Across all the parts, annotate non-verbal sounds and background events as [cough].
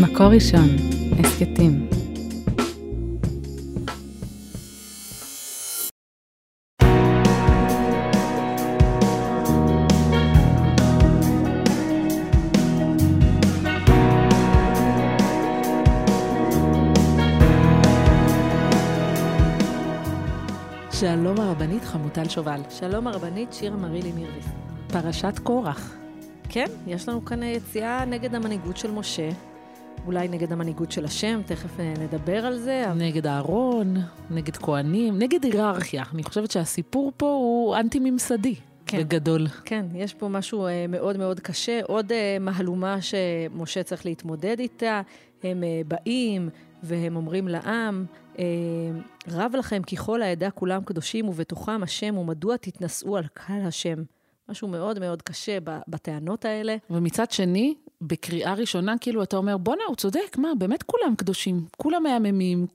מקור ראשון, הסכתים. שלום הרבנית חמוטל שובל. שלום הרבנית שירה מרילי מירביס. פרשת קורח. כן, יש לנו כאן יציאה נגד המנהיגות של משה, אולי נגד המנהיגות של השם, תכף אה, נדבר על זה. אבל... נגד אהרון, נגד כהנים, נגד היררכיה. אני חושבת שהסיפור פה הוא אנטי-ממסדי. כן. בגדול. כן, יש פה משהו אה, מאוד מאוד קשה, עוד אה, מהלומה שמשה צריך להתמודד איתה. הם אה, באים והם אומרים לעם, אה, רב לכם כי כל העדה כולם קדושים ובתוכם השם, ומדוע תתנשאו על קהל השם? משהו מאוד מאוד קשה בטענות האלה. ומצד שני, בקריאה ראשונה, כאילו, אתה אומר, בואנה, הוא צודק, מה, באמת כולם קדושים, כולם מהממים,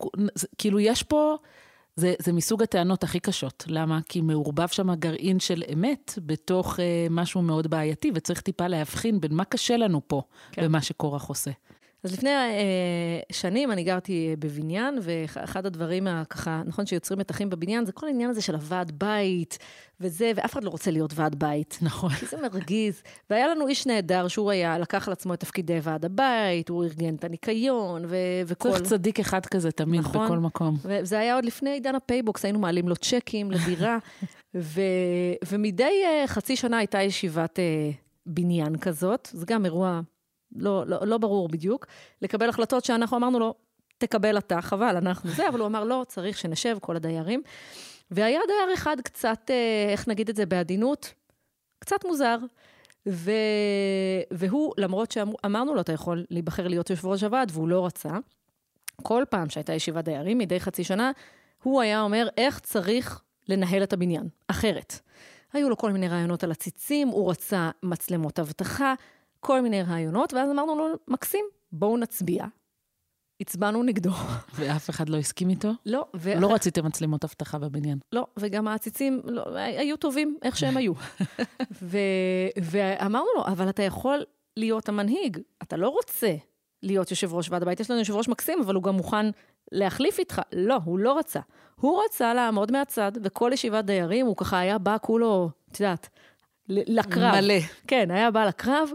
כאילו, יש פה... זה, זה מסוג הטענות הכי קשות. למה? כי מעורבב שם גרעין של אמת בתוך אה, משהו מאוד בעייתי, וצריך טיפה להבחין בין מה קשה לנו פה. כן. ומה שקורח עושה. אז לפני אה, שנים אני גרתי אה, בבניין, ואחד הדברים, ה- ככה, נכון, שיוצרים מתחים בבניין, זה כל העניין הזה של הוועד בית, וזה, ואף אחד לא רוצה להיות ועד בית. נכון. כי זה מרגיז. והיה לנו איש נהדר שהוא היה, לקח על עצמו את תפקידי ועד הבית, הוא ארגן את הניקיון, ו- וכל... צריך צדיק אחד כזה תמיד, נכון. בכל מקום. וזה היה עוד לפני עידן הפייבוקס, היינו מעלים לו צ'קים לדירה, [laughs] ו, ומדי אה, חצי שנה הייתה ישיבת אה, בניין כזאת, זה גם אירוע לא, לא, לא ברור בדיוק, לקבל החלטות שאנחנו אמרנו לו, תקבל אתה, חבל, אנחנו זה, אבל הוא אמר, לא, צריך שנשב, כל הדיירים. והיה דייר אחד קצת, uh, איך נגיד את זה בעדינות, קצת מוזר. ו... והוא, למרות שאמרנו לו, אתה יכול להיבחר להיות יושב ראש הוועד, והוא לא רצה, כל פעם שהייתה ישיבת דיירים, מדי חצי שנה, הוא היה אומר איך צריך לנהל את הבניין, אחרת. היו לו כל מיני רעיונות על הציצים, הוא רצה מצלמות אבטחה, כל מיני רעיונות, ואז אמרנו לו, מקסים, בואו נצביע. הצבענו נגדו. [laughs] ואף אחד לא הסכים איתו? לא, ו... לא רציתם מצלמות אבטחה בבניין. לא, וגם העציצים לא, היו טובים איך שהם היו. [laughs] ו... ואמרנו לו, אבל אתה יכול להיות המנהיג, אתה לא רוצה להיות יושב ראש ועד הבית, יש לנו יושב ראש מקסים, אבל הוא גם מוכן להחליף איתך. לא, הוא לא רצה. הוא רצה לעמוד מהצד, וכל ישיבת דיירים, הוא ככה היה בא כולו, את יודעת, לקרב. מלא. כן, היה בא לקרב,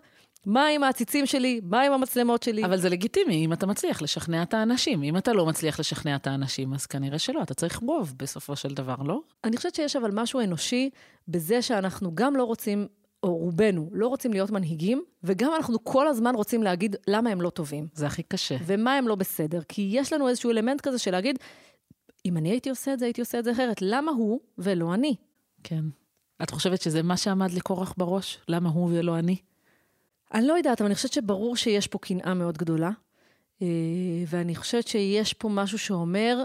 מה עם העציצים שלי, מה עם המצלמות שלי. אבל זה לגיטימי אם אתה מצליח לשכנע את האנשים. אם אתה לא מצליח לשכנע את האנשים, אז כנראה שלא, אתה צריך רוב בסופו של דבר, לא? אני חושבת שיש אבל משהו אנושי בזה שאנחנו גם לא רוצים, או רובנו, לא רוצים להיות מנהיגים, וגם אנחנו כל הזמן רוצים להגיד למה הם לא טובים, זה הכי קשה. ומה הם לא בסדר. כי יש לנו איזשהו אלמנט כזה של להגיד, אם אני הייתי עושה את זה, הייתי עושה את זה אחרת. למה הוא ולא אני? כן. את חושבת שזה מה שעמד לקורח בראש? למה הוא ולא אני? אני לא יודעת, אבל אני חושבת שברור שיש פה קנאה מאוד גדולה, אה, ואני חושבת שיש פה משהו שאומר,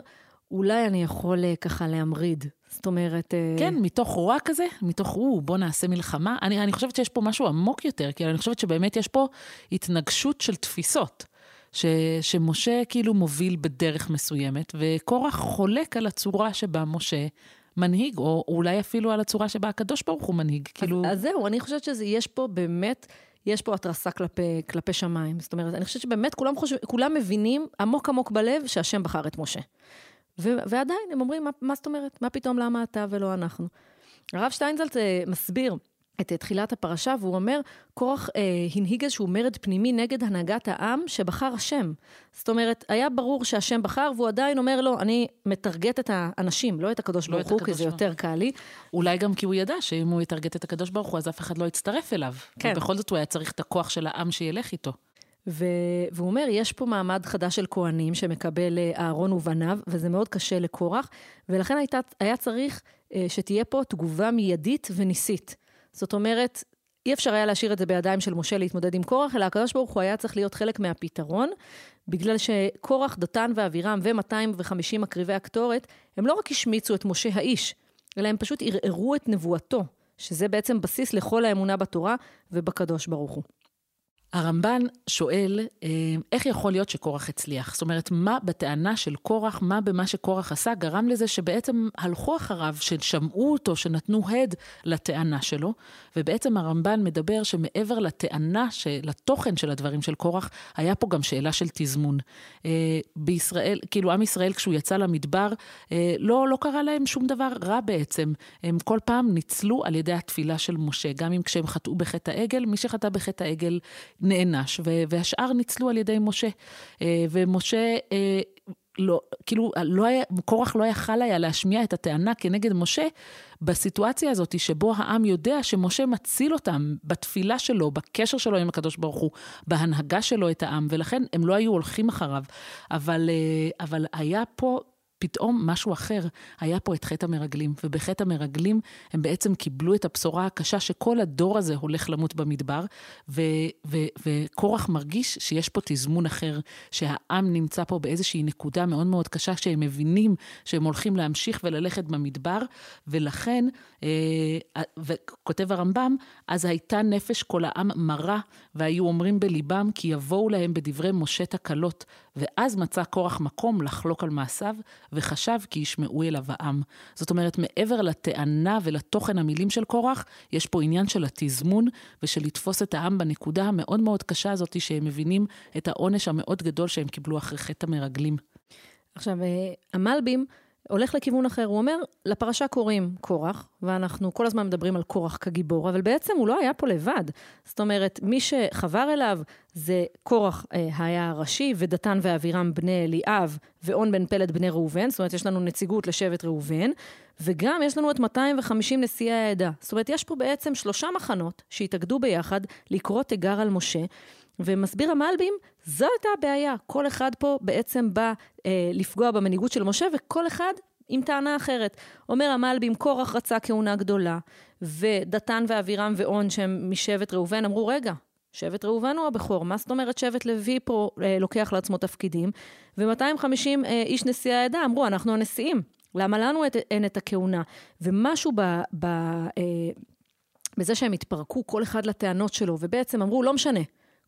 אולי אני יכול אה, ככה להמריד. זאת אומרת... אה, כן, מתוך רוע כזה, מתוך, או, בוא נעשה מלחמה. אני, אני חושבת שיש פה משהו עמוק יותר, כי אני חושבת שבאמת יש פה התנגשות של תפיסות. ש, שמשה כאילו מוביל בדרך מסוימת, וקורח חולק על הצורה שבה משה מנהיג, או אולי אפילו על הצורה שבה הקדוש ברוך הוא מנהיג. כאילו... אז, אז זהו, אני חושבת שיש פה באמת, יש פה התרסה כלפי, כלפי שמיים. זאת אומרת, אני חושבת שבאמת כולם, חושב, כולם מבינים עמוק עמוק בלב שהשם בחר את משה. ו, ועדיין הם אומרים, מה, מה זאת אומרת? מה פתאום, למה אתה ולא אנחנו? הרב שטיינזלץ אה, מסביר את תחילת הפרשה, והוא אומר, קורח אה, הנהיג איזשהו מרד פנימי נגד הנהגת העם שבחר השם. זאת אומרת, היה ברור שהשם בחר, והוא עדיין אומר לו, אני מטרגט את האנשים, לא את הקדוש לא ברוך הוא, כי זה. יותר קל לי. אולי גם כי הוא ידע שאם הוא יטרגט את הקדוש ברוך הוא, אז אף אחד לא יצטרף אליו. כן. ובכל זאת הוא היה צריך את הכוח של העם שילך איתו. ו- והוא אומר, יש פה מעמד חדש של כהנים שמקבל אה, אהרון ובניו, וזה מאוד קשה לקורח, ולכן הייתה, היה צריך אה, שתהיה פה תגובה מיידית וניסית. זאת אומרת, אי אפשר היה להשאיר את זה בידיים של משה להתמודד עם קורח, אלא הקדוש ברוך הוא היה צריך להיות חלק מהפתרון, בגלל שקורח, דתן ואבירם ו-250 מקריבי הקטורת, הם לא רק השמיצו את משה האיש, אלא הם פשוט ערערו את נבואתו, שזה בעצם בסיס לכל האמונה בתורה ובקדוש ברוך הוא. הרמב"ן שואל, אה, איך יכול להיות שקורח הצליח? זאת אומרת, מה בטענה של קורח, מה במה שקורח עשה, גרם לזה שבעצם הלכו אחריו, ששמעו אותו, שנתנו הד לטענה שלו, ובעצם הרמב"ן מדבר שמעבר לטענה, לתוכן של הדברים של קורח, היה פה גם שאלה של תזמון. אה, בישראל, כאילו עם ישראל כשהוא יצא למדבר, אה, לא, לא קרה להם שום דבר רע בעצם. הם כל פעם ניצלו על ידי התפילה של משה, גם אם כשהם חטאו בחטא העגל, מי שחטא בחטא העגל, נענש, והשאר ניצלו על ידי משה. אה, ומשה, אה, לא, כאילו, לא היה, קורח לא יכל היה להשמיע את הטענה כנגד משה בסיטואציה הזאת, שבו העם יודע שמשה מציל אותם בתפילה שלו, בקשר שלו עם הקדוש ברוך הוא, בהנהגה שלו את העם, ולכן הם לא היו הולכים אחריו. אבל, אה, אבל היה פה פתאום משהו אחר, היה פה את חטא המרגלים, ובחטא המרגלים הם בעצם קיבלו את הבשורה הקשה שכל הדור הזה הולך למות במדבר, וקורח מרגיש שיש פה תזמון אחר, שהעם נמצא פה באיזושהי נקודה מאוד מאוד קשה, שהם מבינים שהם הולכים להמשיך וללכת במדבר, ולכן, אה, וכותב הרמב"ם, אז הייתה נפש כל העם מרה, והיו אומרים בליבם כי יבואו להם בדברי משה תקלות, ואז מצא קורח מקום לחלוק על מעשיו, וחשב כי ישמעו אליו העם. זאת אומרת, מעבר לטענה ולתוכן המילים של קורח, יש פה עניין של התזמון ושל לתפוס את העם בנקודה המאוד מאוד קשה הזאת, שהם מבינים את העונש המאוד גדול שהם קיבלו אחרי חטא המרגלים. עכשיו, אה, המלבים הולך לכיוון אחר. הוא אומר, לפרשה קוראים קורח, ואנחנו כל הזמן מדברים על קורח כגיבור, אבל בעצם הוא לא היה פה לבד. זאת אומרת, מי שחבר אליו זה קורח אה, היה הראשי, ודתן ואבירם בני אליאב, ואון בן פלד בני ראובן, זאת אומרת, יש לנו נציגות לשבט ראובן, וגם יש לנו את 250 נשיאי העדה. זאת אומרת, יש פה בעצם שלושה מחנות שהתאגדו ביחד לקרוא תיגר על משה. ומסביר המלבים, זו הייתה הבעיה. כל אחד פה בעצם בא אה, לפגוע במנהיגות של משה, וכל אחד עם טענה אחרת. אומר המלבים, קורח רצה כהונה גדולה, ודתן ואבירם ואון, שהם משבט ראובן, אמרו, רגע, שבט ראובן הוא הבכור, מה זאת אומרת שבט לוי פה אה, לוקח לעצמו תפקידים? ו-250 אה, איש נשיאי העדה אמרו, אנחנו הנשיאים, למה לנו את, אין את הכהונה? ומשהו ב... ב אה, בזה שהם התפרקו, כל אחד לטענות שלו, ובעצם אמרו, לא משנה,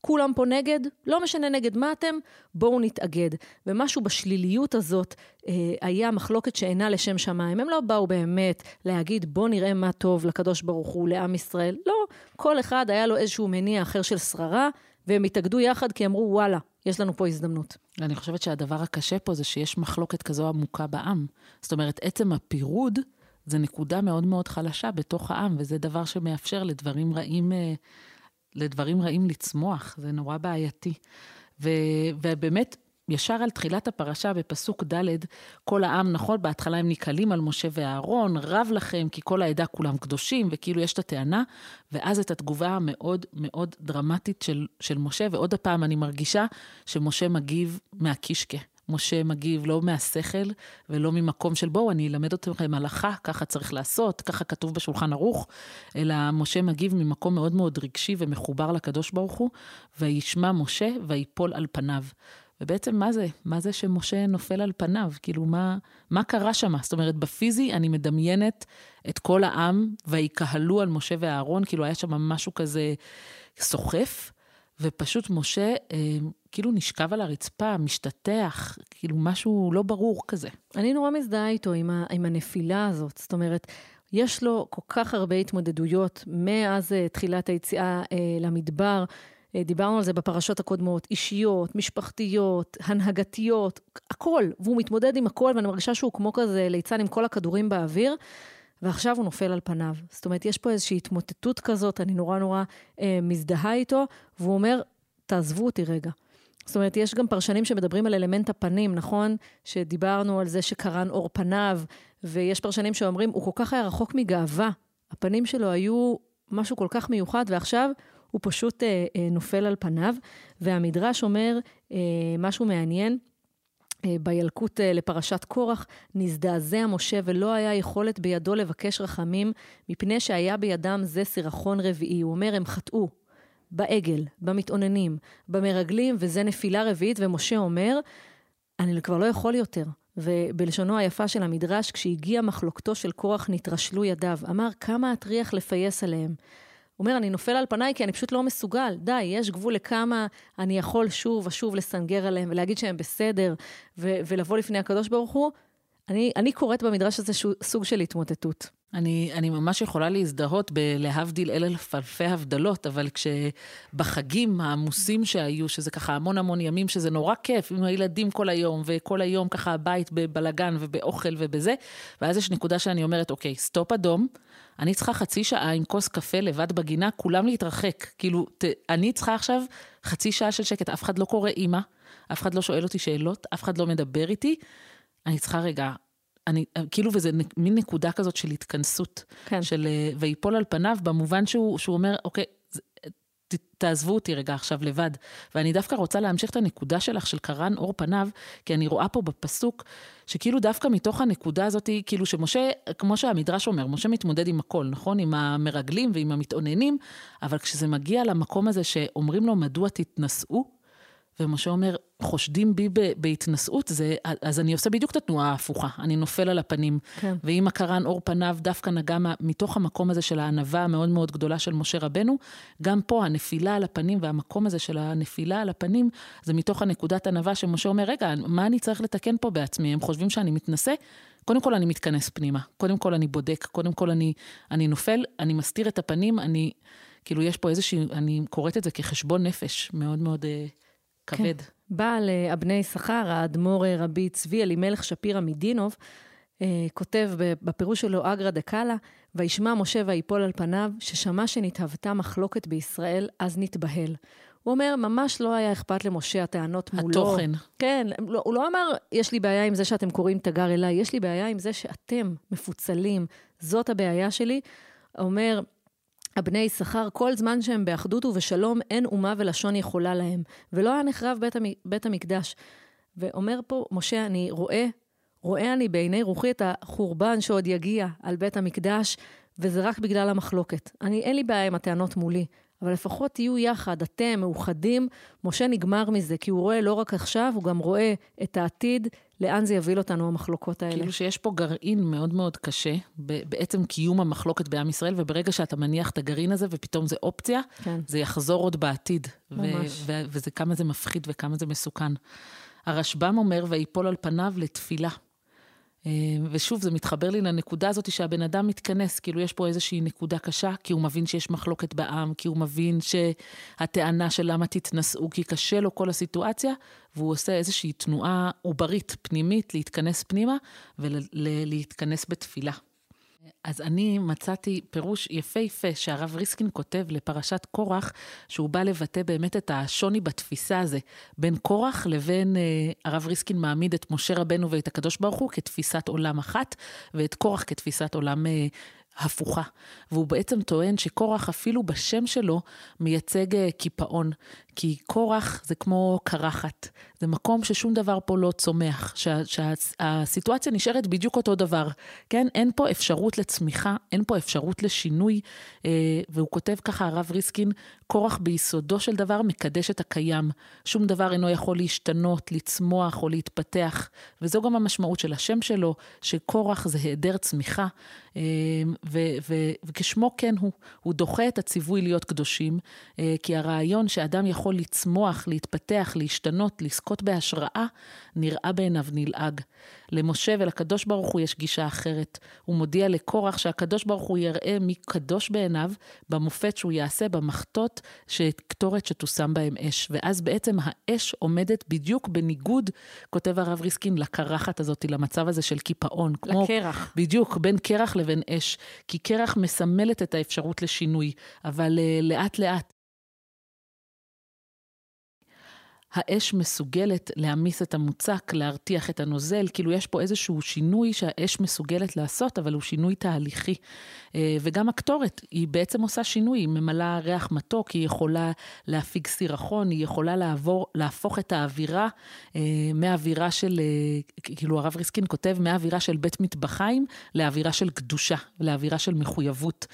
כולם פה נגד, לא משנה נגד מה אתם, בואו נתאגד. ומשהו בשליליות הזאת אה, היה מחלוקת שאינה לשם שמיים. הם לא באו באמת להגיד, בואו נראה מה טוב לקדוש ברוך הוא, לעם ישראל. לא, כל אחד היה לו איזשהו מניע אחר של שררה, והם התאגדו יחד כי אמרו, וואלה, יש לנו פה הזדמנות. אני חושבת שהדבר הקשה פה זה שיש מחלוקת כזו עמוקה בעם. זאת אומרת, עצם הפירוד זה נקודה מאוד מאוד חלשה בתוך העם, וזה דבר שמאפשר לדברים רעים... אה, לדברים רעים לצמוח, זה נורא בעייתי. ו, ובאמת, ישר על תחילת הפרשה בפסוק ד', כל העם, נכון, בהתחלה הם נקהלים על משה ואהרון, רב לכם, כי כל העדה כולם קדושים, וכאילו יש את הטענה, ואז את התגובה המאוד מאוד דרמטית של, של משה, ועוד הפעם אני מרגישה שמשה מגיב מהקישקה. משה מגיב לא מהשכל ולא ממקום של בואו, אני אלמד אתכם הלכה, ככה צריך לעשות, ככה כתוב בשולחן ערוך, אלא משה מגיב ממקום מאוד מאוד רגשי ומחובר לקדוש ברוך הוא, וישמע משה ויפול על פניו. ובעצם מה זה? מה זה שמשה נופל על פניו? כאילו, מה, מה קרה שם? זאת אומרת, בפיזי אני מדמיינת את כל העם, ויקהלו על משה ואהרון, כאילו היה שם משהו כזה סוחף, ופשוט משה אה, כאילו נשכב על הרצפה, משתטח, כאילו משהו לא ברור כזה. אני נורא מזדהה איתו עם, ה, עם הנפילה הזאת. זאת אומרת, יש לו כל כך הרבה התמודדויות מאז uh, תחילת היציאה uh, למדבר. Uh, דיברנו על זה בפרשות הקודמות, אישיות, משפחתיות, הנהגתיות, הכל. והוא מתמודד עם הכל, ואני מרגישה שהוא כמו כזה ליצן עם כל הכדורים באוויר. ועכשיו הוא נופל על פניו. זאת אומרת, יש פה איזושהי התמוטטות כזאת, אני נורא נורא אה, מזדהה איתו, והוא אומר, תעזבו אותי רגע. זאת אומרת, יש גם פרשנים שמדברים על אלמנט הפנים, נכון? שדיברנו על זה שקרן אור פניו, ויש פרשנים שאומרים, הוא כל כך היה רחוק מגאווה. הפנים שלו היו משהו כל כך מיוחד, ועכשיו הוא פשוט אה, אה, נופל על פניו. והמדרש אומר אה, משהו מעניין. אה, בילקוט אה, לפרשת קורח, נזדעזע משה ולא היה יכולת בידו לבקש רחמים, מפני שהיה בידם זה סירחון רביעי. הוא אומר, הם חטאו, בעגל, במתאוננים, במרגלים, וזה נפילה רביעית, ומשה אומר, אני כבר לא יכול יותר. ובלשונו היפה של המדרש, כשהגיעה מחלוקתו של קורח נתרשלו ידיו, אמר, כמה אטריח לפייס עליהם. הוא אומר, אני נופל על פניי כי אני פשוט לא מסוגל. די, יש גבול לכמה אני יכול שוב ושוב לסנגר עליהם ולהגיד שהם בסדר, ו- ולבוא לפני הקדוש ברוך הוא. אני, אני קוראת במדרש הזה סוג של התמוטטות. אני, אני ממש יכולה להזדהות בלהבדיל אלף אלפי הבדלות, אבל כשבחגים העמוסים שהיו, שזה ככה המון המון ימים, שזה נורא כיף, עם הילדים כל היום, וכל היום ככה הבית בבלגן ובאוכל ובזה, ואז יש נקודה שאני אומרת, אוקיי, סטופ אדום, אני צריכה חצי שעה עם כוס קפה לבד בגינה, כולם להתרחק. כאילו, ת, אני צריכה עכשיו חצי שעה של שקט, אף אחד לא קורא אימא, אף אחד לא שואל אותי שאלות, אף אחד לא מדבר איתי. אני צריכה רגע אני, כאילו, וזה מין נקודה כזאת של התכנסות. כן. של אה, ויפול על פניו, במובן שהוא, שהוא אומר, אוקיי, ת, תעזבו אותי רגע עכשיו לבד. ואני דווקא רוצה להמשיך את הנקודה שלך, של קרן אור פניו, כי אני רואה פה בפסוק, שכאילו דווקא מתוך הנקודה הזאת, כאילו שמשה, כמו שהמדרש אומר, משה מתמודד עם הכל, נכון? עם המרגלים ועם המתאוננים, אבל כשזה מגיע למקום הזה שאומרים לו, מדוע תתנשאו? ומשה אומר, חושדים בי בהתנשאות, זה, אז אני עושה בדיוק את התנועה ההפוכה, אני נופל על הפנים. כן. ואם הקרן אור פניו דווקא נגע מתוך המקום הזה של הענווה המאוד מאוד גדולה של משה רבנו, גם פה הנפילה על הפנים והמקום הזה של הנפילה על הפנים, זה מתוך הנקודת ענווה שמשה אומר, רגע, מה אני צריך לתקן פה בעצמי? הם חושבים שאני מתנשא? קודם כל אני מתכנס פנימה, קודם כל אני בודק, קודם כל אני, אני נופל, אני מסתיר את הפנים, אני, כאילו יש פה איזושהי, אני קוראת את זה כחשבון נפש מאוד מאוד... כבד. כן. בעל אה, אבני יששכר, האדמו"ר אה, רבי צבי אלימלך שפירא מדינוב, אה, כותב בפירוש שלו, אגרא דקאלה, וישמע משה ויפול על פניו, ששמע שנתהוותה מחלוקת בישראל, אז נתבהל. הוא אומר, ממש לא היה אכפת למשה הטענות מולו. התוכן. כן, לא, הוא לא אמר, יש לי בעיה עם זה שאתם קוראים תגר אליי, יש לי בעיה עם זה שאתם מפוצלים, זאת הבעיה שלי. אומר, הבני יששכר, כל זמן שהם באחדות ובשלום, אין אומה ולשון יכולה להם. ולא היה נחרב בית, המ... בית המקדש. ואומר פה משה, אני רואה, רואה אני בעיני רוחי את החורבן שעוד יגיע על בית המקדש, וזה רק בגלל המחלוקת. אני, אין לי בעיה עם הטענות מולי, אבל לפחות תהיו יחד, אתם מאוחדים. משה נגמר מזה, כי הוא רואה לא רק עכשיו, הוא גם רואה את העתיד, לאן זה יוביל אותנו, המחלוקות האלה. כאילו שיש פה גרעין מאוד מאוד קשה, בעצם קיום המחלוקת בעם ישראל, וברגע שאתה מניח את הגרעין הזה ופתאום זה אופציה, כן. זה יחזור עוד בעתיד. ממש. וזה כמה זה מפחיד וכמה זה מסוכן. הרשב"ם אומר, ויפול על פניו לתפילה. אה, ושוב, זה מתחבר לי לנקודה הזאת שהבן אדם מתכנס, כאילו יש פה איזושהי נקודה קשה, כי הוא מבין שיש מחלוקת בעם, כי הוא מבין שהטענה של למה תתנשאו, כי קשה לו כל הסיטואציה, והוא עושה איזושהי תנועה עוברית, פנימית, להתכנס פנימה ולהתכנס בתפילה. אז אני מצאתי פירוש יפהפה שהרב ריסקין כותב לפרשת קורח, שהוא בא לבטא באמת את השוני בתפיסה הזה, בין קורח לבין, אה, הרב ריסקין מעמיד את משה רבנו ואת הקדוש ברוך הוא כתפיסת עולם אחת, ואת קורח כתפיסת עולם אה, הפוכה. והוא בעצם טוען שקורח אפילו בשם שלו מייצג אה, קיפאון. כי קורח זה כמו קרחת, זה מקום ששום דבר פה לא צומח, שהסיטואציה שה, נשארת בדיוק אותו דבר. כן, אין פה אפשרות לצמיחה, אין פה אפשרות לשינוי, אה, והוא כותב ככה, הרב ריסקין, קורח ביסודו של דבר מקדש את הקיים. שום דבר אינו יכול להשתנות, לצמוח או להתפתח, וזו גם המשמעות של השם שלו, שקורח זה היעדר צמיחה, אה, ו, ו, וכשמו כן הוא, הוא דוחה את הציווי להיות קדושים, אה, כי הרעיון שאדם יכול... לצמוח, להתפתח, להשתנות, לזכות בהשראה, נראה בעיניו נלעג. למשה ולקדוש ברוך הוא יש גישה אחרת. הוא מודיע לקורח שהקדוש ברוך הוא יראה מי קדוש בעיניו במופת שהוא יעשה במחטות, קטורת שתושם בהם אש. ואז בעצם האש עומדת בדיוק בניגוד, כותב הרב ריסקין, לקרחת הזאת, למצב הזה של קיפאון. לקרח. בדיוק, בין קרח לבין אש. כי קרח מסמלת את האפשרות לשינוי, אבל uh, לאט לאט. האש מסוגלת להעמיס את המוצק, להרתיח את הנוזל, כאילו יש פה איזשהו שינוי שהאש מסוגלת לעשות, אבל הוא שינוי תהליכי. אה, וגם הקטורת, היא בעצם עושה שינוי, היא ממלאה ריח מתוק, היא יכולה להפיג סירחון, היא יכולה לעבור, להפוך את האווירה אה, מהאווירה של, אה, כאילו הרב ריסקין כותב, מהאווירה של בית מטבחיים לאווירה של קדושה, לאווירה של מחויבות.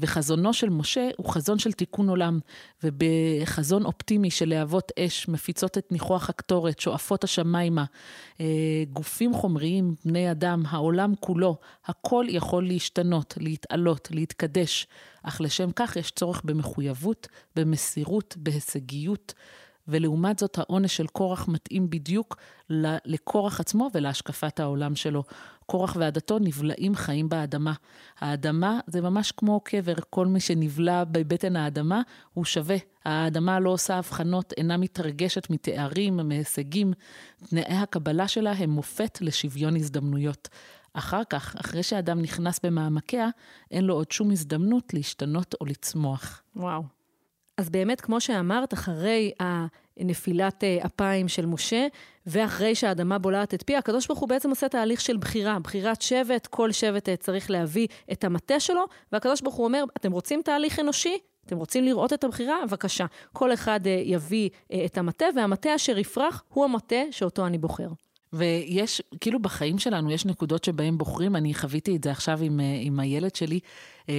וחזונו של משה הוא חזון של תיקון עולם, ובחזון אופטימי של להבות אש, מפיצות את ניחוח הקטורת, שואפות השמיימה, אה, גופים חומריים, בני אדם, העולם כולו, הכל יכול להשתנות, להתעלות, להתקדש, אך לשם כך יש צורך במחויבות, במסירות, בהישגיות. ולעומת זאת העונש של קורח מתאים בדיוק לקורח עצמו ולהשקפת העולם שלו. קורח ועדתו נבלעים חיים באדמה. האדמה זה ממש כמו קבר, כל מי שנבלע בבטן האדמה הוא שווה. האדמה לא עושה הבחנות, אינה מתרגשת מתארים, מהישגים. תנאי הקבלה שלה הם מופת לשוויון הזדמנויות. אחר כך, אחרי שאדם נכנס במעמקיה, אין לו עוד שום הזדמנות להשתנות או לצמוח. וואו. אז באמת, כמו שאמרת, אחרי נפילת אה, אפיים של משה, ואחרי שהאדמה בולעת את פיה, הקדוש ברוך הוא בעצם עושה תהליך של בחירה, בחירת שבט, כל שבט אה, צריך להביא את המטה שלו, והקדוש ברוך הוא אומר, אתם רוצים תהליך אנושי? אתם רוצים לראות את הבחירה? בבקשה. כל אחד אה, יביא את המטה, והמטה אשר יפרח הוא המטה שאותו אני בוחר. ויש, כאילו בחיים שלנו יש נקודות שבהן בוחרים, אני חוויתי את זה עכשיו עם, עם הילד שלי אה,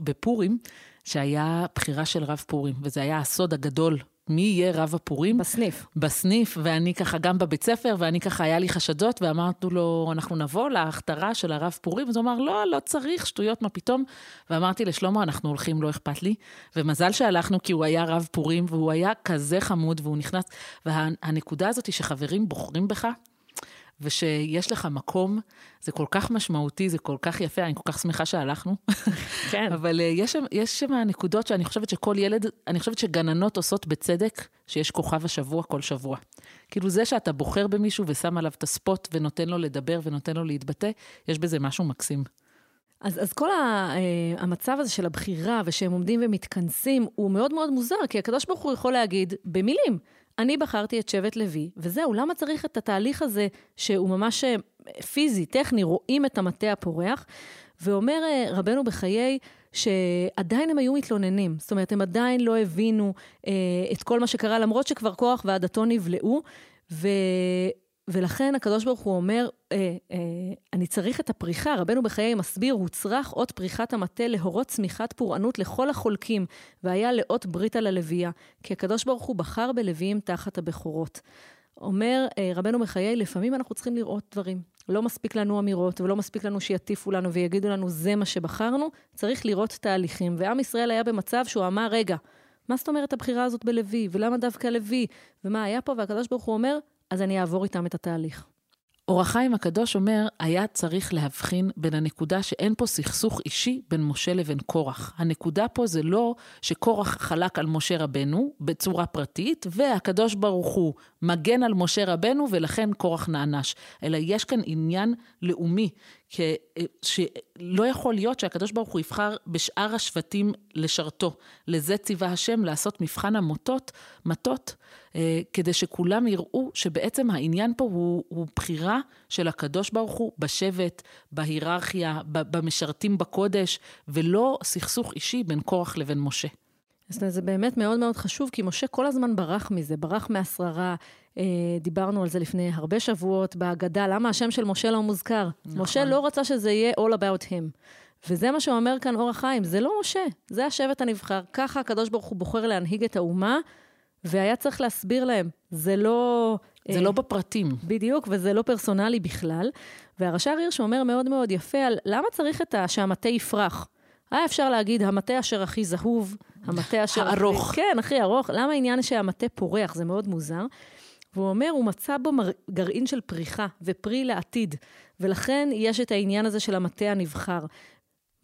בפורים, שהיה בחירה של רב פורים, וזה היה הסוד הגדול מי יהיה רב הפורים. בסניף. בסניף, ואני ככה גם בבית ספר, ואני ככה, היה לי חשדות, ואמרנו לו, אנחנו נבוא להכתרה של הרב פורים, אז הוא אמר, לא, לא צריך, שטויות, מה פתאום? ואמרתי לשלמה, אנחנו הולכים, לא אכפת לי. ומזל שהלכנו, כי הוא היה רב פורים, והוא היה כזה חמוד, והוא נכנס. והנקודה הזאת היא שחברים בוחרים בך, ושיש לך מקום, זה כל כך משמעותי, זה כל כך יפה, אני כל כך שמחה שהלכנו. כן. [laughs] אבל uh, יש, יש שם נקודות שאני חושבת שכל ילד, אני חושבת שגננות עושות בצדק שיש כוכב השבוע כל שבוע. כאילו זה שאתה בוחר במישהו ושם עליו את הספוט ונותן לו לדבר ונותן לו להתבטא, יש בזה משהו מקסים. אז, אז כל ה, uh, המצב הזה של הבחירה ושהם עומדים ומתכנסים הוא מאוד מאוד מוזר, כי הקדוש ברוך הוא יכול להגיד במילים, אני בחרתי את שבט לוי, וזהו, למה צריך את התהליך הזה שהוא ממש אה, פיזי, טכני, רואים את המטה הפורח? ואומר אה, רבנו בחיי, שעדיין הם היו מתלוננים. זאת אומרת, הם עדיין לא הבינו אה, את כל מה שקרה, למרות שכבר כוח ועדתו נבלעו, ו... ולכן הקדוש ברוך הוא אומר, אה, אה, אני צריך את הפריחה, רבנו בחיי מסביר, הוצרך אות פריחת המטה להורות צמיחת פורענות לכל החולקים, והיה לאות ברית על הלוויה, כי הקדוש ברוך הוא בחר בלוויים תחת הבכורות. אומר אה, רבנו בחיי, לפעמים אנחנו צריכים לראות דברים. לא מספיק לנו אמירות, ולא מספיק לנו שיטיפו לנו ויגידו לנו, זה מה שבחרנו, צריך לראות תהליכים. ועם ישראל היה במצב שהוא אמר, רגע, מה זאת אומרת הבחירה הזאת בלוי? ולמה דווקא לוי? ומה היה פה? והקדוש ברוך הוא אומר, אז אני אעבור איתם את התהליך. אור החיים הקדוש אומר, היה צריך להבחין בין הנקודה שאין פה סכסוך אישי בין משה לבין קורח. הנקודה פה זה לא שקורח חלק על משה רבנו בצורה פרטית, והקדוש ברוך הוא מגן על משה רבנו ולכן קורח נענש, אלא יש כאן עניין לאומי, שלא יכול להיות שהקדוש ברוך הוא יבחר בשאר השבטים לשרתו. לזה ציווה השם לעשות מבחן המוטות, מטות, אה, כדי שכולם יראו שבעצם העניין פה הוא, הוא בחירה של הקדוש ברוך הוא בשבט, בהיררכיה, במשרתים בקודש, ולא סכסוך אישי בין קורח לבין משה. אז זה באמת מאוד מאוד חשוב, כי משה כל הזמן ברח מזה, ברח מהשררה. אה, דיברנו על זה לפני הרבה שבועות בהגדה, למה השם של משה לא מוזכר? נכון. משה לא רצה שזה יהיה all about him. וזה מה שאומר כאן אור החיים, זה לא משה, זה השבט הנבחר. ככה הקדוש ברוך הוא בוחר להנהיג את האומה, והיה צריך להסביר להם, זה לא... זה אה, לא בפרטים. בדיוק, וזה לא פרסונלי בכלל. והרש"ר הירש אומר מאוד מאוד יפה על למה צריך את ה... שהמטה יפרח. היה אפשר להגיד, המטה אשר הכי זהוב, המטה אשר... הארוך. הכי, כן, הכי ארוך. למה העניין שהמטה פורח? זה מאוד מוזר. והוא אומר, הוא מצא בו מר... גרעין של פריחה ופרי לעתיד, ולכן יש את העניין הזה של המטה הנבחר.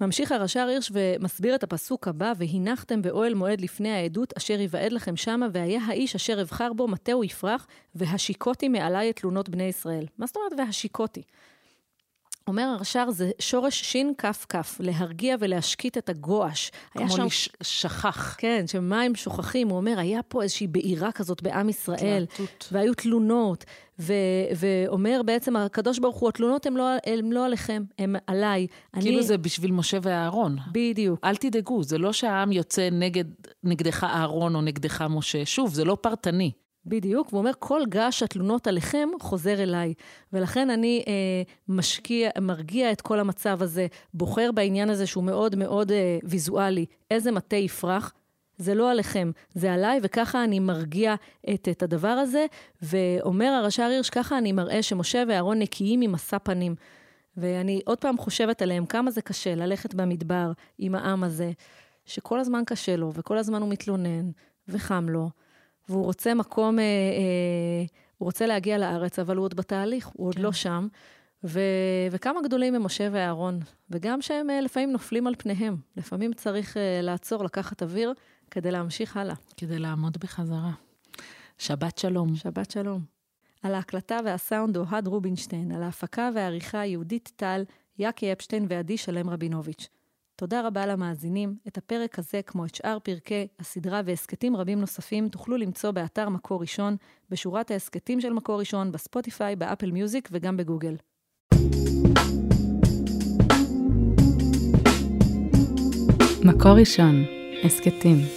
ממשיך הרש"ר הירש ומסביר את הפסוק הבא, והנחתם באוהל מועד לפני העדות, אשר יוועד לכם שמה, והיה האיש אשר אבחר בו, מטהו יפרח, והשיקותי מעלי את תלונות בני ישראל. מה זאת אומרת והשיקותי? אומר הרש"ר, זה שורש כף, להרגיע ולהשקיט את הגועש. כמו שם... שכח. כן, שמים שוכחים. הוא אומר, היה פה איזושהי בעירה כזאת בעם ישראל, תלעתות. והיו תלונות, ו- ואומר בעצם, הקדוש ברוך הוא, התלונות הן לא, לא עליכם, הן עליי. כאילו אני... זה בשביל משה ואהרון. בדיוק. אל תדאגו, זה לא שהעם יוצא נגד, נגדך אהרון או נגדך משה. שוב, זה לא פרטני. בדיוק, והוא אומר, כל גש התלונות עליכם חוזר אליי. ולכן אני אה, משקיע, מרגיע את כל המצב הזה, בוחר בעניין הזה שהוא מאוד מאוד אה, ויזואלי, איזה מטה יפרח, זה לא עליכם, זה עליי, וככה אני מרגיע את, את הדבר הזה. ואומר הרש"ר הירש, ככה אני מראה שמשה ואהרון נקיים ממשא פנים. ואני עוד פעם חושבת עליהם, כמה זה קשה ללכת במדבר עם העם הזה, שכל הזמן קשה לו, וכל הזמן הוא מתלונן, וחם לו, והוא רוצה מקום, אה, אה, הוא רוצה להגיע לארץ, אבל הוא עוד בתהליך, הוא עוד כן. לא שם. ו- וכמה גדולים הם משה ואהרון, וגם שהם אה, לפעמים נופלים על פניהם. לפעמים צריך uh, לעצור, לקחת אוויר, כדי להמשיך הלאה. כדי לעמוד בחזרה. שבת שלום. שבת שלום. על ההקלטה והסאונד אוהד רובינשטיין, על ההפקה והעריכה יהודית טל, יאקי אפשטיין ועדי שלם רבינוביץ'. תודה רבה למאזינים. את הפרק הזה, כמו את שאר פרקי הסדרה והסכתים רבים נוספים, תוכלו למצוא באתר מקור ראשון, בשורת ההסכתים של מקור ראשון, בספוטיפיי, באפל מיוזיק וגם בגוגל. מקור ראשון, הסכתים.